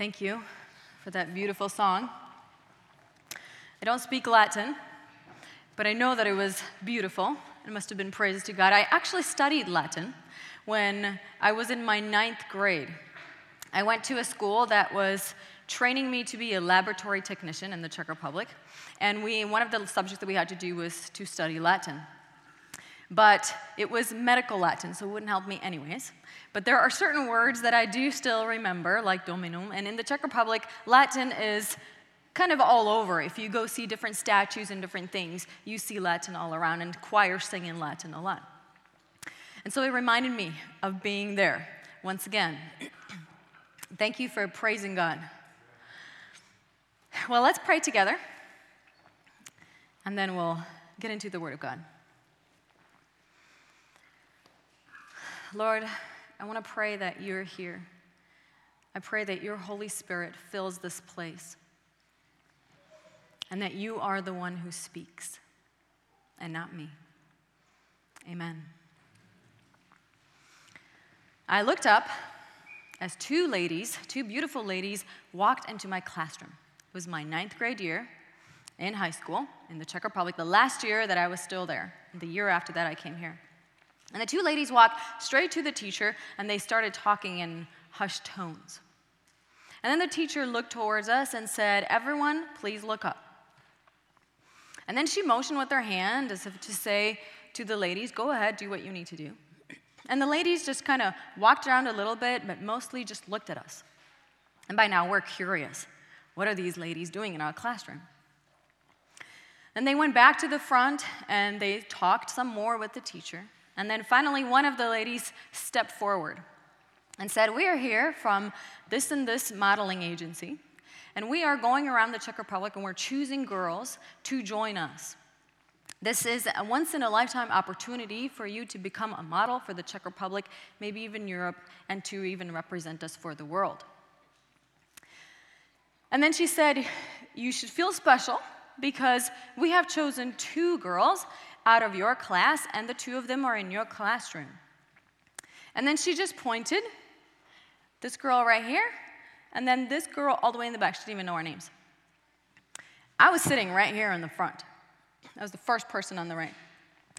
Thank you for that beautiful song. I don't speak Latin, but I know that it was beautiful. It must have been praise to God. I actually studied Latin when I was in my ninth grade. I went to a school that was training me to be a laboratory technician in the Czech Republic, and we, one of the subjects that we had to do was to study Latin. But it was medical Latin, so it wouldn't help me anyways. But there are certain words that I do still remember, like dominum, and in the Czech Republic, Latin is kind of all over. If you go see different statues and different things, you see Latin all around, and choirs sing in Latin a lot. And so it reminded me of being there once again. Thank you for praising God. Well, let's pray together, and then we'll get into the Word of God. Lord, I want to pray that you're here. I pray that your Holy Spirit fills this place and that you are the one who speaks and not me. Amen. I looked up as two ladies, two beautiful ladies, walked into my classroom. It was my ninth grade year in high school in the Czech Republic, the last year that I was still there. The year after that, I came here. And the two ladies walked straight to the teacher and they started talking in hushed tones. And then the teacher looked towards us and said, Everyone, please look up. And then she motioned with her hand as if to say to the ladies, Go ahead, do what you need to do. And the ladies just kind of walked around a little bit, but mostly just looked at us. And by now, we're curious. What are these ladies doing in our classroom? And they went back to the front and they talked some more with the teacher. And then finally, one of the ladies stepped forward and said, We are here from this and this modeling agency, and we are going around the Czech Republic and we're choosing girls to join us. This is a once in a lifetime opportunity for you to become a model for the Czech Republic, maybe even Europe, and to even represent us for the world. And then she said, You should feel special because we have chosen two girls out of your class, and the two of them are in your classroom. And then she just pointed this girl right here, and then this girl all the way in the back. She didn't even know our names. I was sitting right here in the front. I was the first person on the right.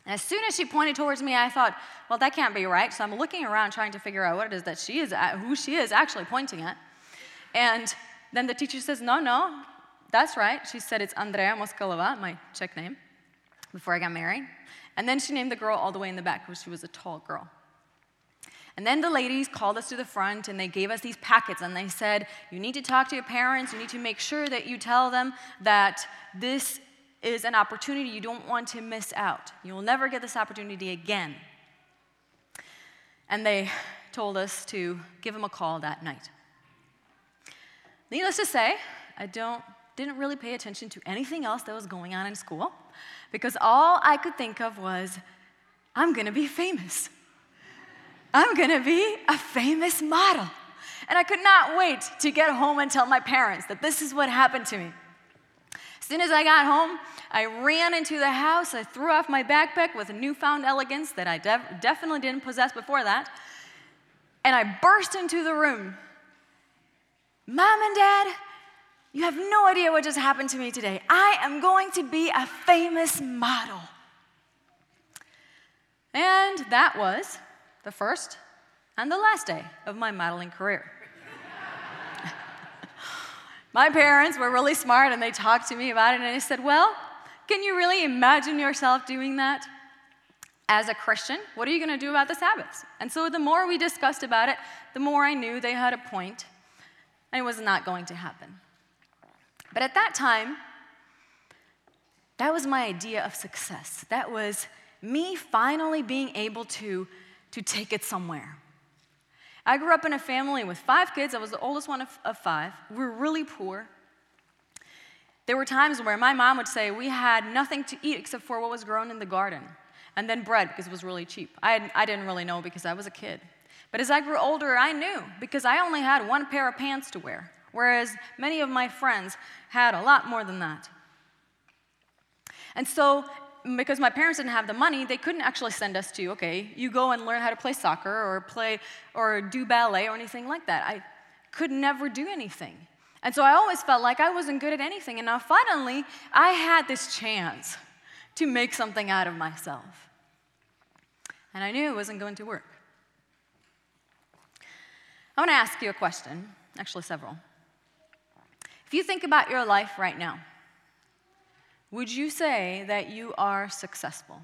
And as soon as she pointed towards me, I thought, well, that can't be right. So I'm looking around trying to figure out what it is that she is, at, who she is actually pointing at. And then the teacher says, no, no, that's right. She said it's Andrea Moskalova, my Czech name, before I got married. And then she named the girl all the way in the back because she was a tall girl. And then the ladies called us to the front and they gave us these packets and they said, You need to talk to your parents. You need to make sure that you tell them that this is an opportunity you don't want to miss out. You will never get this opportunity again. And they told us to give them a call that night. Needless to say, I don't, didn't really pay attention to anything else that was going on in school because all I could think of was, I'm gonna be famous. I'm gonna be a famous model. And I could not wait to get home and tell my parents that this is what happened to me. As soon as I got home, I ran into the house. I threw off my backpack with a newfound elegance that I def- definitely didn't possess before that. And I burst into the room. Mom and Dad, you have no idea what just happened to me today. I am going to be a famous model. And that was the first and the last day of my modeling career. my parents were really smart and they talked to me about it and they said, Well, can you really imagine yourself doing that? As a Christian, what are you going to do about the Sabbaths? And so the more we discussed about it, the more I knew they had a point and it was not going to happen. But at that time, that was my idea of success. That was me finally being able to, to take it somewhere. I grew up in a family with five kids. I was the oldest one of, of five. We were really poor. There were times where my mom would say we had nothing to eat except for what was grown in the garden, and then bread because it was really cheap. I, I didn't really know because I was a kid. But as I grew older, I knew because I only had one pair of pants to wear, whereas many of my friends had a lot more than that. And so, because my parents didn't have the money, they couldn't actually send us to, okay, you go and learn how to play soccer or play or do ballet or anything like that. I, could never do anything. And so I always felt like I wasn't good at anything. And now finally, I had this chance to make something out of myself. And I knew it wasn't going to work. I want to ask you a question, actually, several. If you think about your life right now, would you say that you are successful?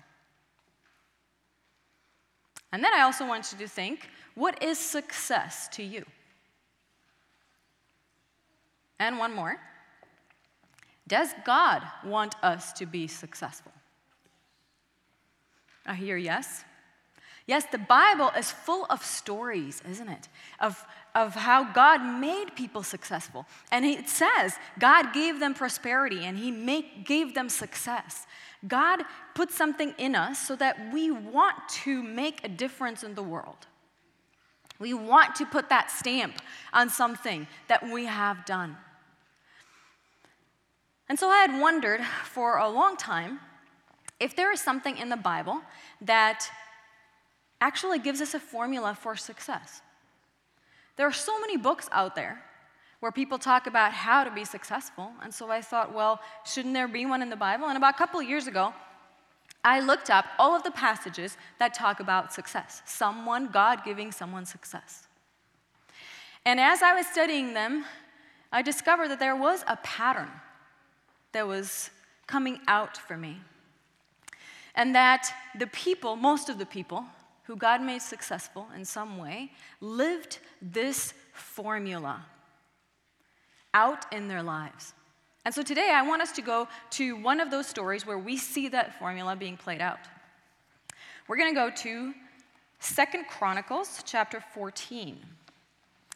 And then I also want you to think what is success to you? And one more. Does God want us to be successful? I hear yes. Yes, the Bible is full of stories, isn't it? Of, of how God made people successful. And it says God gave them prosperity and He make, gave them success. God put something in us so that we want to make a difference in the world. We want to put that stamp on something that we have done. And so I had wondered for a long time if there is something in the Bible that actually gives us a formula for success. There are so many books out there where people talk about how to be successful. And so I thought, well, shouldn't there be one in the Bible? And about a couple years ago, I looked up all of the passages that talk about success, someone, God giving someone success. And as I was studying them, I discovered that there was a pattern that was coming out for me. And that the people, most of the people who God made successful in some way, lived this formula out in their lives. And so today I want us to go to one of those stories where we see that formula being played out. We're going to go to Second Chronicles chapter 14.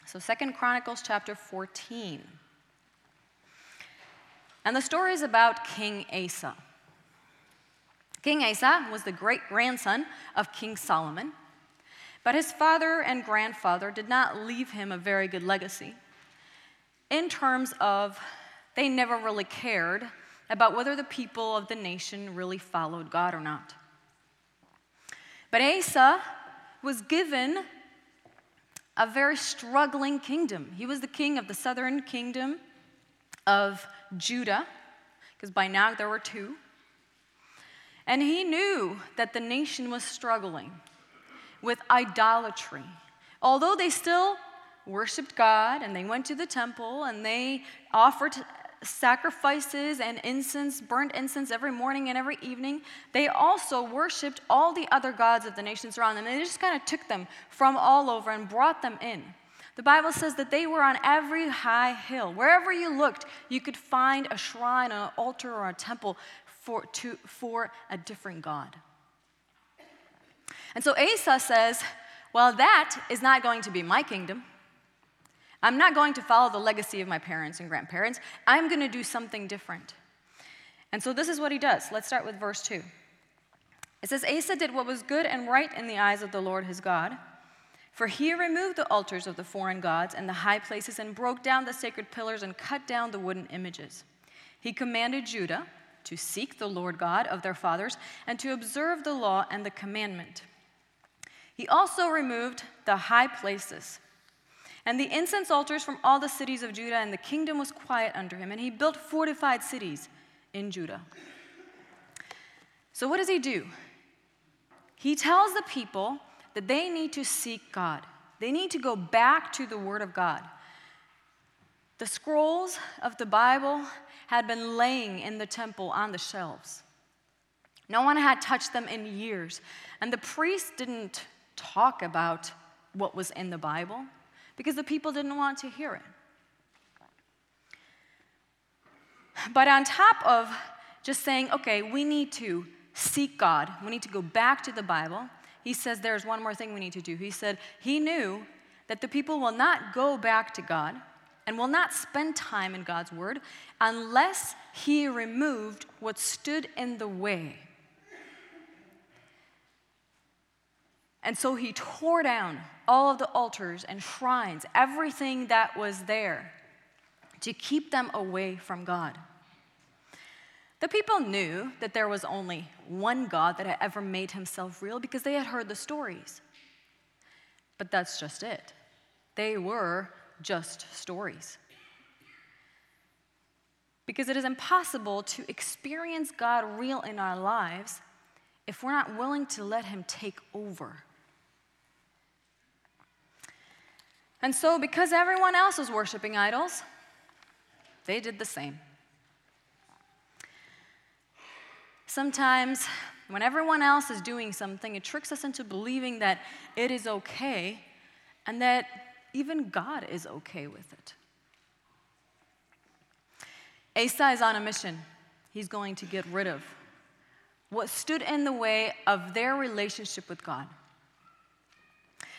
So Second Chronicles chapter 14. And the story is about King Asa. King Asa was the great grandson of King Solomon, but his father and grandfather did not leave him a very good legacy in terms of they never really cared about whether the people of the nation really followed God or not. But Asa was given a very struggling kingdom. He was the king of the southern kingdom of Judah, because by now there were two. And he knew that the nation was struggling with idolatry. Although they still worshiped God and they went to the temple and they offered sacrifices and incense, burned incense every morning and every evening, they also worshiped all the other gods of the nations around them. And they just kind of took them from all over and brought them in. The Bible says that they were on every high hill. Wherever you looked, you could find a shrine, an altar, or a temple for, to, for a different God. And so Asa says, Well, that is not going to be my kingdom. I'm not going to follow the legacy of my parents and grandparents. I'm going to do something different. And so this is what he does. Let's start with verse 2. It says, Asa did what was good and right in the eyes of the Lord his God. For he removed the altars of the foreign gods and the high places and broke down the sacred pillars and cut down the wooden images. He commanded Judah to seek the Lord God of their fathers and to observe the law and the commandment. He also removed the high places and the incense altars from all the cities of Judah, and the kingdom was quiet under him. And he built fortified cities in Judah. So, what does he do? He tells the people that they need to seek God, they need to go back to the Word of God. The scrolls of the Bible had been laying in the temple on the shelves. No one had touched them in years. And the priests didn't talk about what was in the Bible because the people didn't want to hear it. But on top of just saying, okay, we need to seek God, we need to go back to the Bible, he says there's one more thing we need to do. He said he knew that the people will not go back to God and will not spend time in God's word unless he removed what stood in the way. And so he tore down all of the altars and shrines, everything that was there, to keep them away from God. The people knew that there was only one God that had ever made himself real because they had heard the stories. But that's just it. They were just stories. Because it is impossible to experience God real in our lives if we're not willing to let Him take over. And so, because everyone else was worshiping idols, they did the same. Sometimes, when everyone else is doing something, it tricks us into believing that it is okay and that even God is okay with it. Asa is on a mission. He's going to get rid of what stood in the way of their relationship with God.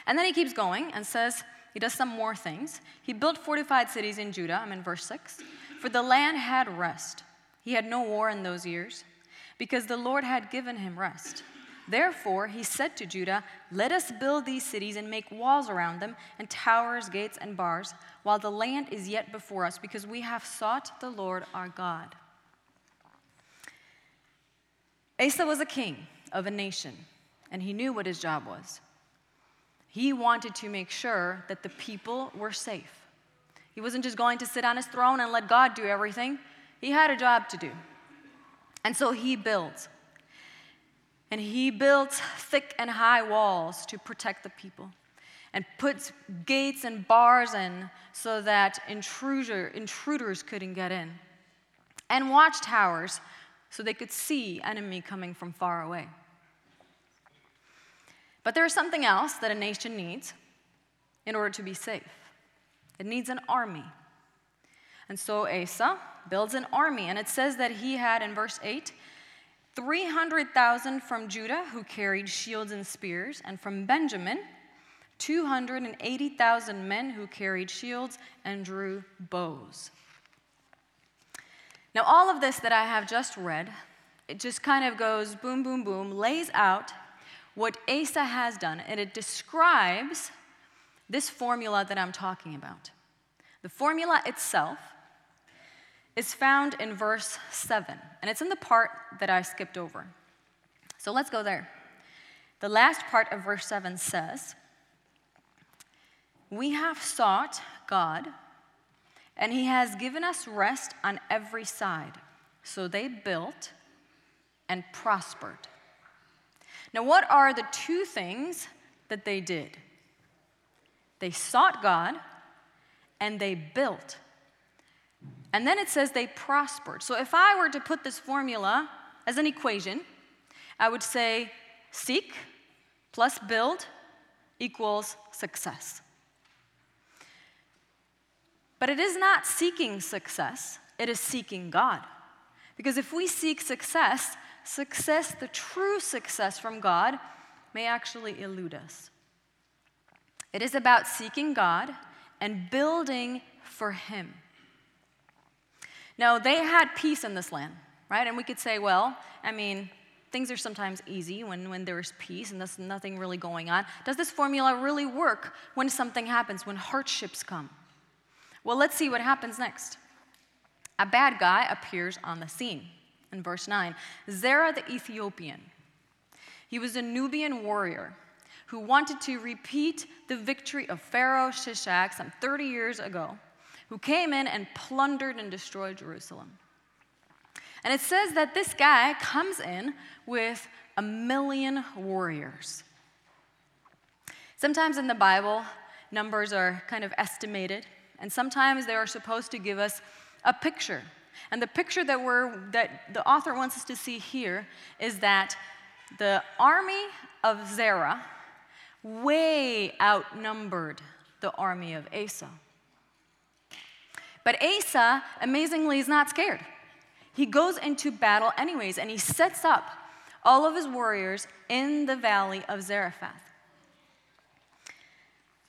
And then he keeps going and says, he does some more things. He built fortified cities in Judah. I'm in verse 6. For the land had rest. He had no war in those years, because the Lord had given him rest. Therefore, he said to Judah, Let us build these cities and make walls around them, and towers, gates, and bars, while the land is yet before us, because we have sought the Lord our God. Asa was a king of a nation, and he knew what his job was. He wanted to make sure that the people were safe. He wasn't just going to sit on his throne and let God do everything, he had a job to do. And so he built. And he built thick and high walls to protect the people and put gates and bars in so that intruder, intruders couldn't get in, and watchtowers so they could see enemy coming from far away. But there is something else that a nation needs in order to be safe it needs an army. And so Asa builds an army, and it says that he had, in verse 8, 300,000 from Judah who carried shields and spears, and from Benjamin, 280,000 men who carried shields and drew bows. Now, all of this that I have just read, it just kind of goes boom, boom, boom, lays out what Asa has done, and it describes this formula that I'm talking about. The formula itself is found in verse 7, and it's in the part that I skipped over. So let's go there. The last part of verse 7 says, We have sought God, and He has given us rest on every side. So they built and prospered. Now, what are the two things that they did? They sought God and they built. And then it says they prospered. So if I were to put this formula as an equation, I would say seek plus build equals success. But it is not seeking success, it is seeking God. Because if we seek success, success, the true success from God, may actually elude us. It is about seeking God and building for Him. Now, they had peace in this land, right? And we could say, well, I mean, things are sometimes easy when, when there's peace and there's nothing really going on. Does this formula really work when something happens, when hardships come? Well, let's see what happens next. A bad guy appears on the scene in verse 9. Zerah the Ethiopian. He was a Nubian warrior who wanted to repeat the victory of Pharaoh Shishak some 30 years ago, who came in and plundered and destroyed Jerusalem. And it says that this guy comes in with a million warriors. Sometimes in the Bible, numbers are kind of estimated, and sometimes they are supposed to give us a picture and the picture that, we're, that the author wants us to see here is that the army of Zerah way outnumbered the army of Asa. But Asa, amazingly, is not scared. He goes into battle anyways, and he sets up all of his warriors in the valley of Zarephath.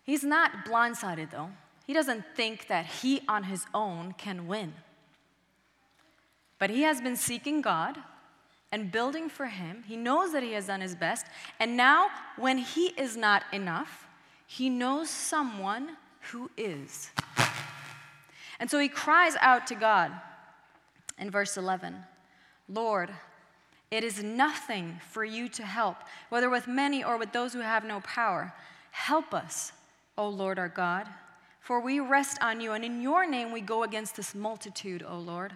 He's not blindsided, though. He doesn't think that he on his own can win. But he has been seeking God and building for him. He knows that he has done his best. And now, when he is not enough, he knows someone who is. And so he cries out to God in verse 11 Lord, it is nothing for you to help, whether with many or with those who have no power. Help us, O Lord our God, for we rest on you, and in your name we go against this multitude, O Lord.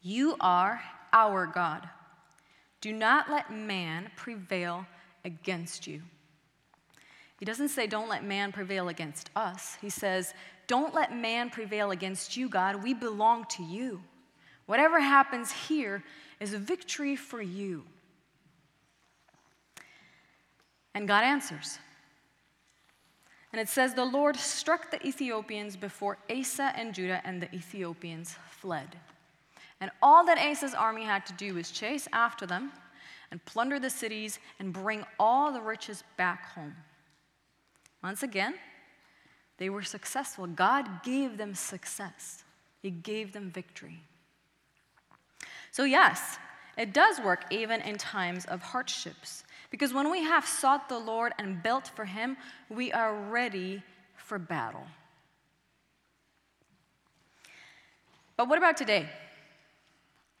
You are our God. Do not let man prevail against you. He doesn't say, Don't let man prevail against us. He says, Don't let man prevail against you, God. We belong to you. Whatever happens here is a victory for you. And God answers. And it says, The Lord struck the Ethiopians before Asa and Judah, and the Ethiopians fled. And all that Asa's army had to do was chase after them and plunder the cities and bring all the riches back home. Once again, they were successful. God gave them success, He gave them victory. So, yes, it does work even in times of hardships. Because when we have sought the Lord and built for Him, we are ready for battle. But what about today?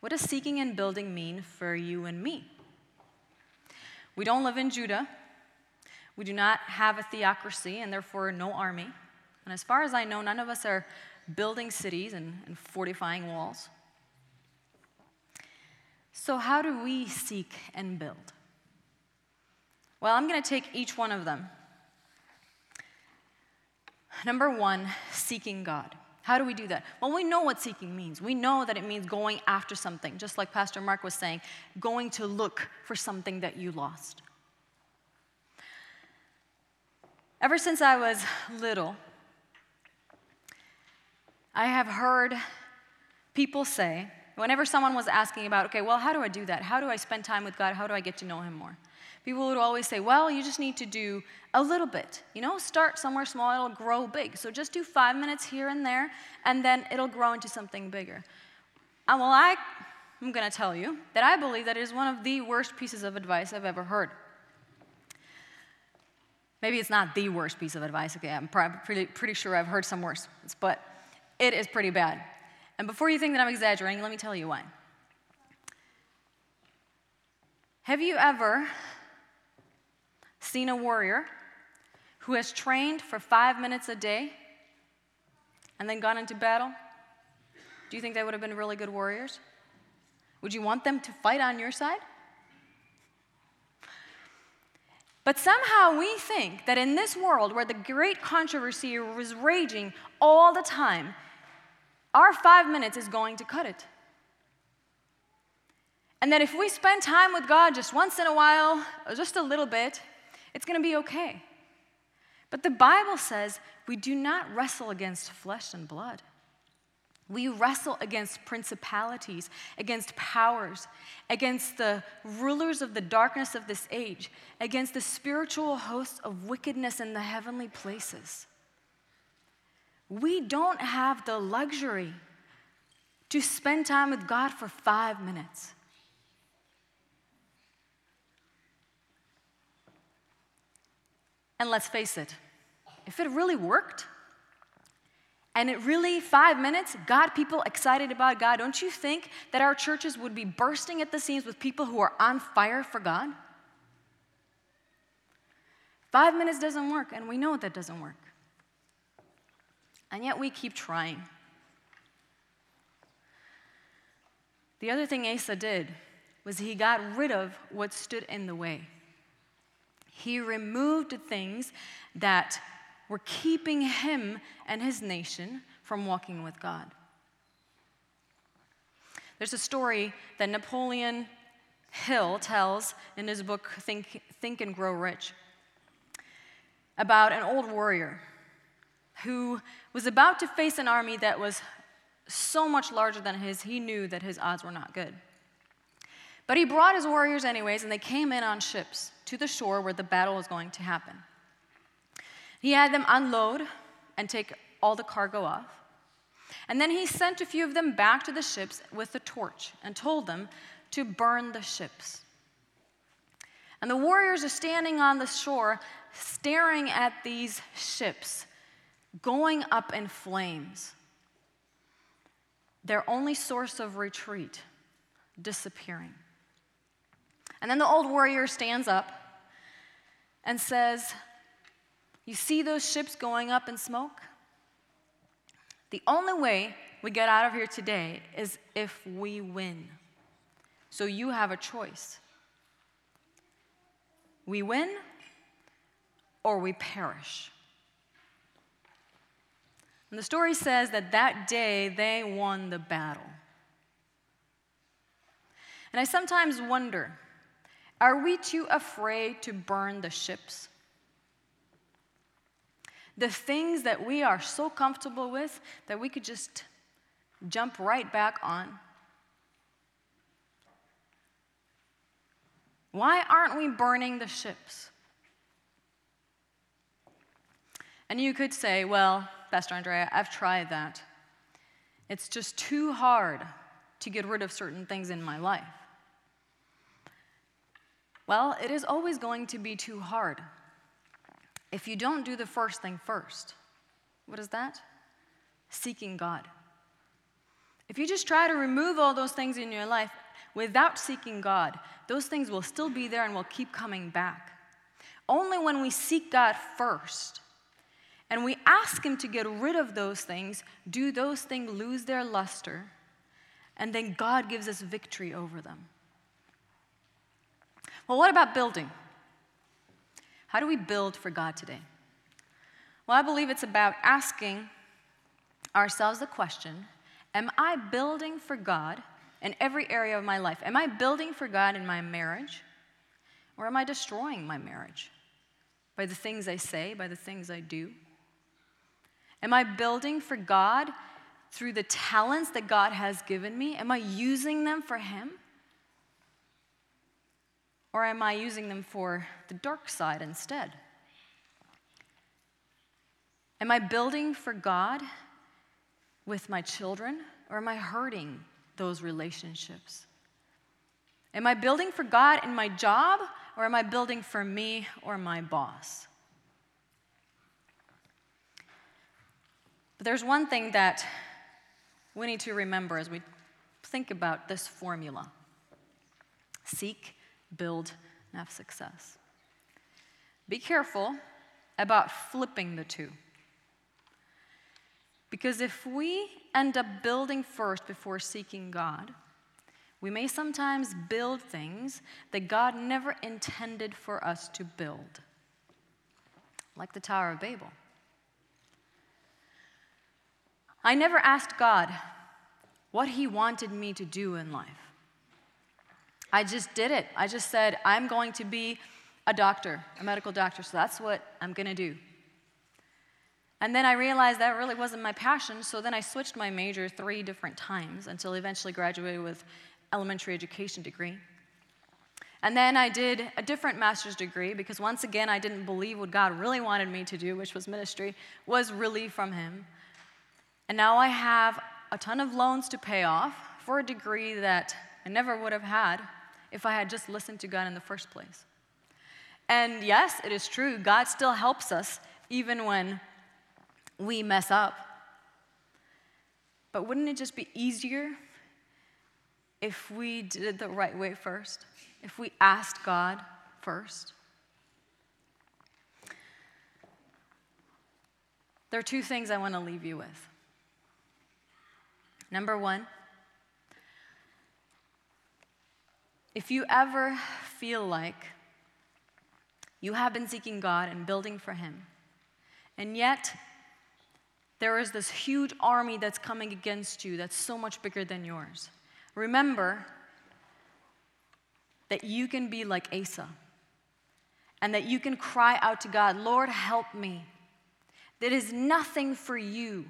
What does seeking and building mean for you and me? We don't live in Judah. We do not have a theocracy and therefore no army. And as far as I know, none of us are building cities and, and fortifying walls. So, how do we seek and build? Well, I'm going to take each one of them. Number one, seeking God. How do we do that? Well, we know what seeking means. We know that it means going after something, just like Pastor Mark was saying, going to look for something that you lost. Ever since I was little, I have heard people say, whenever someone was asking about, okay, well, how do I do that? How do I spend time with God? How do I get to know Him more? People would always say, well, you just need to do a little bit. You know, start somewhere small, it'll grow big. So just do five minutes here and there, and then it'll grow into something bigger. And well, I am going to tell you that I believe that is one of the worst pieces of advice I've ever heard. Maybe it's not the worst piece of advice. Okay, I'm pretty, pretty sure I've heard some worse, but it is pretty bad. And before you think that I'm exaggerating, let me tell you why. Have you ever seen a warrior who has trained for five minutes a day and then gone into battle? Do you think they would have been really good warriors? Would you want them to fight on your side? But somehow we think that in this world where the great controversy is raging all the time, our five minutes is going to cut it. And that if we spend time with God just once in a while, or just a little bit, it's going to be okay. But the Bible says we do not wrestle against flesh and blood. We wrestle against principalities, against powers, against the rulers of the darkness of this age, against the spiritual hosts of wickedness in the heavenly places. We don't have the luxury to spend time with God for five minutes. And let's face it, if it really worked, and it really, five minutes, got people excited about God, don't you think that our churches would be bursting at the seams with people who are on fire for God? Five minutes doesn't work, and we know that doesn't work. And yet we keep trying. The other thing Asa did was he got rid of what stood in the way. He removed things that were keeping him and his nation from walking with God. There's a story that Napoleon Hill tells in his book, Think, Think and Grow Rich, about an old warrior who was about to face an army that was so much larger than his, he knew that his odds were not good. But he brought his warriors, anyways, and they came in on ships to the shore where the battle was going to happen. He had them unload and take all the cargo off. And then he sent a few of them back to the ships with a torch and told them to burn the ships. And the warriors are standing on the shore, staring at these ships going up in flames. Their only source of retreat disappearing. And then the old warrior stands up and says, You see those ships going up in smoke? The only way we get out of here today is if we win. So you have a choice. We win or we perish. And the story says that that day they won the battle. And I sometimes wonder are we too afraid to burn the ships? The things that we are so comfortable with that we could just jump right back on. Why aren't we burning the ships? And you could say, well, Pastor Andrea, I've tried that. It's just too hard to get rid of certain things in my life. Well, it is always going to be too hard if you don't do the first thing first. What is that? Seeking God. If you just try to remove all those things in your life without seeking God, those things will still be there and will keep coming back. Only when we seek God first and we ask Him to get rid of those things, do those things lose their luster, and then God gives us victory over them. Well, what about building? How do we build for God today? Well, I believe it's about asking ourselves the question Am I building for God in every area of my life? Am I building for God in my marriage? Or am I destroying my marriage by the things I say, by the things I do? Am I building for God through the talents that God has given me? Am I using them for Him? Or am I using them for the dark side instead? Am I building for God with my children, or am I hurting those relationships? Am I building for God in my job, or am I building for me or my boss? But there's one thing that we need to remember as we think about this formula seek, build, and have success. Be careful about flipping the two. Because if we end up building first before seeking God, we may sometimes build things that God never intended for us to build, like the Tower of Babel. I never asked God what He wanted me to do in life. I just did it. I just said, I'm going to be a doctor, a medical doctor, so that's what I'm going to do. And then I realized that really wasn't my passion, so then I switched my major three different times until eventually graduated with elementary education degree. And then I did a different master's degree because once again I didn't believe what God really wanted me to do, which was ministry, was really from him. And now I have a ton of loans to pay off for a degree that I never would have had if I had just listened to God in the first place. And yes, it is true, God still helps us even when we mess up. But wouldn't it just be easier if we did it the right way first? If we asked God first? There are two things I want to leave you with. Number one, if you ever feel like you have been seeking God and building for Him, and yet there is this huge army that's coming against you that's so much bigger than yours. Remember that you can be like Asa and that you can cry out to God, Lord, help me. There is nothing for you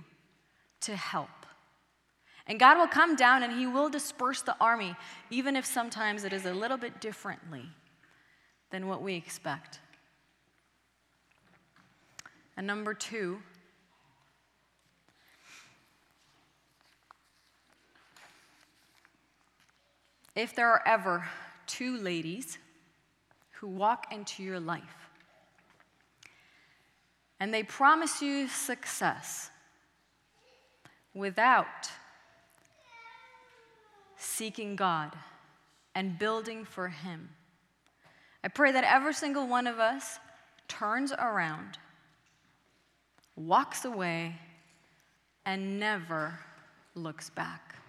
to help. And God will come down and He will disperse the army, even if sometimes it is a little bit differently than what we expect. And number two, if there are ever two ladies who walk into your life and they promise you success without seeking God and building for Him, I pray that every single one of us turns around, walks away, and never looks back.